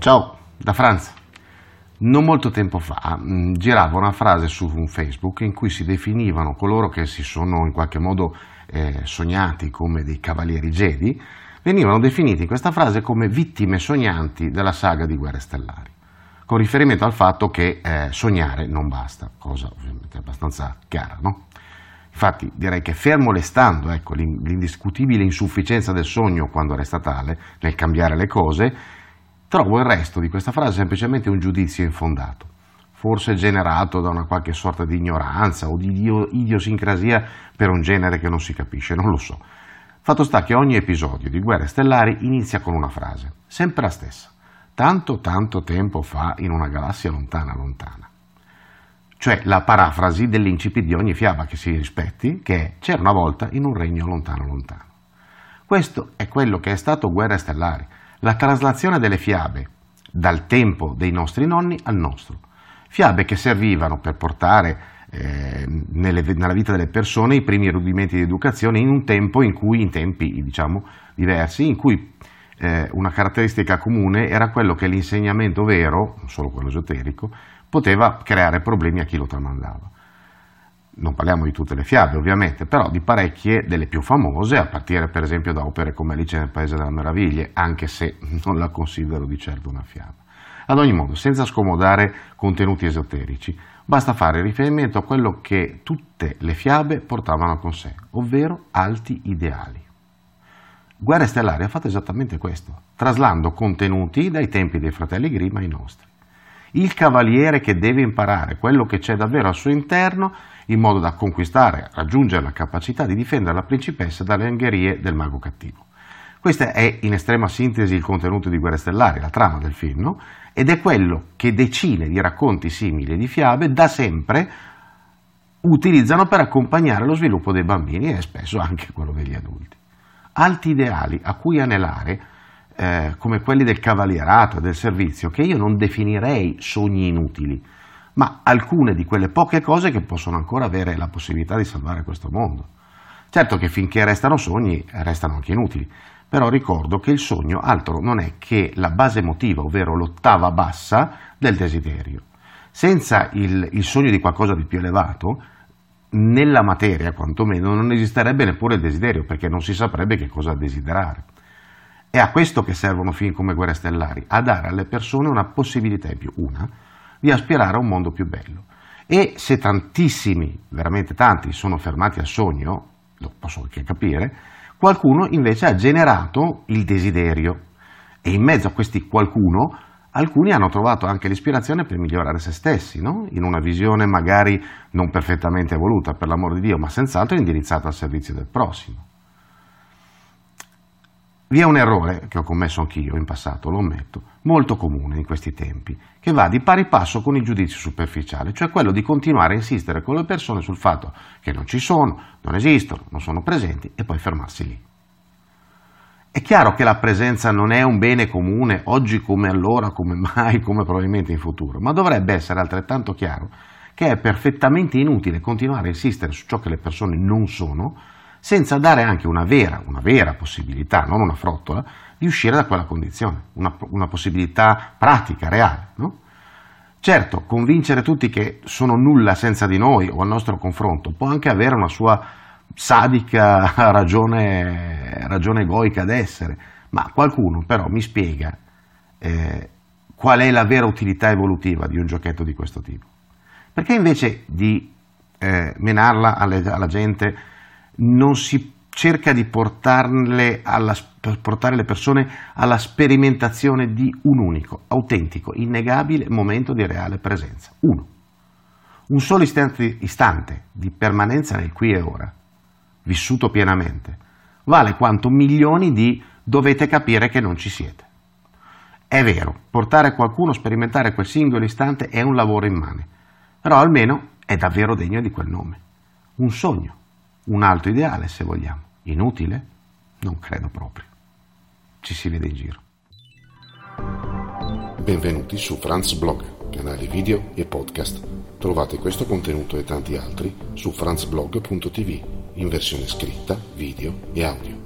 Ciao, da Franza. Non molto tempo fa mm, girava una frase su Facebook in cui si definivano coloro che si sono in qualche modo eh, sognati come dei cavalieri Jedi, venivano definiti in questa frase come vittime sognanti della saga di Guerre Stellari, con riferimento al fatto che eh, sognare non basta, cosa ovviamente abbastanza chiara, no? Infatti direi che fermo restando ecco, l'indiscutibile insufficienza del sogno quando resta tale, nel cambiare le cose, trovo il resto di questa frase semplicemente un giudizio infondato, forse generato da una qualche sorta di ignoranza o di idiosincrasia per un genere che non si capisce, non lo so. Fatto sta che ogni episodio di Guerre Stellari inizia con una frase, sempre la stessa, tanto tanto tempo fa in una galassia lontana lontana cioè la parafrasi dell'incipit di ogni fiaba che si rispetti, che è c'era una volta in un regno lontano lontano. Questo è quello che è stato Guerre Stellari, la traslazione delle fiabe dal tempo dei nostri nonni al nostro. Fiabe che servivano per portare eh, nelle, nella vita delle persone i primi rudimenti di educazione in un tempo in cui, in tempi diciamo diversi, in cui eh, una caratteristica comune era quello che l'insegnamento vero, non solo quello esoterico, poteva creare problemi a chi lo tramandava. Non parliamo di tutte le fiabe ovviamente, però di parecchie delle più famose, a partire per esempio da opere come Alice nel Paese delle Meraviglie, anche se non la considero di certo una fiaba. Ad ogni modo, senza scomodare contenuti esoterici, basta fare riferimento a quello che tutte le fiabe portavano con sé, ovvero alti ideali. Guerre Stellari ha fatto esattamente questo, traslando contenuti dai tempi dei fratelli Grimm ai nostri il cavaliere che deve imparare quello che c'è davvero al suo interno in modo da conquistare, raggiungere la capacità di difendere la principessa dalle angherie del mago cattivo. Questo è in estrema sintesi il contenuto di Guerre Stellari, la trama del film, no? ed è quello che decine di racconti simili e di fiabe da sempre utilizzano per accompagnare lo sviluppo dei bambini e spesso anche quello degli adulti. Alti ideali a cui anelare eh, come quelli del cavalierato del servizio, che io non definirei sogni inutili, ma alcune di quelle poche cose che possono ancora avere la possibilità di salvare questo mondo. Certo che finché restano sogni, restano anche inutili, però ricordo che il sogno altro non è che la base emotiva, ovvero l'ottava bassa del desiderio. Senza il, il sogno di qualcosa di più elevato, nella materia quantomeno non esisterebbe neppure il desiderio, perché non si saprebbe che cosa desiderare. È a questo che servono film come Guerre Stellari, a dare alle persone una possibilità in più, una, di aspirare a un mondo più bello. E se tantissimi, veramente tanti, sono fermati al sogno, lo posso anche capire, qualcuno invece ha generato il desiderio. E in mezzo a questi qualcuno, alcuni hanno trovato anche l'ispirazione per migliorare se stessi, no? in una visione magari non perfettamente evoluta, per l'amor di Dio, ma senz'altro indirizzata al servizio del prossimo. Vi è un errore che ho commesso anch'io in passato, lo ammetto, molto comune in questi tempi, che va di pari passo con il giudizio superficiale, cioè quello di continuare a insistere con le persone sul fatto che non ci sono, non esistono, non sono presenti e poi fermarsi lì. È chiaro che la presenza non è un bene comune oggi come allora, come mai, come probabilmente in futuro, ma dovrebbe essere altrettanto chiaro che è perfettamente inutile continuare a insistere su ciò che le persone non sono, senza dare anche una vera, una vera possibilità, non una frottola, di uscire da quella condizione, una, una possibilità pratica, reale. No? Certo, convincere tutti che sono nulla senza di noi o al nostro confronto può anche avere una sua sadica ragione, ragione egoica d'essere, ma qualcuno però mi spiega eh, qual è la vera utilità evolutiva di un giochetto di questo tipo. Perché invece di eh, menarla alle, alla gente non si cerca di alla, portare le persone alla sperimentazione di un unico, autentico, innegabile momento di reale presenza. Uno. Un solo istante, istante di permanenza nel qui e ora, vissuto pienamente, vale quanto milioni di dovete capire che non ci siete. È vero, portare qualcuno a sperimentare quel singolo istante è un lavoro immane, però almeno è davvero degno di quel nome. Un sogno un alto ideale se vogliamo. Inutile? Non credo proprio. Ci si vede in giro. Benvenuti su Franz Blog, canale video e podcast. Trovate questo contenuto e tanti altri su franzblog.tv in versione scritta, video e audio.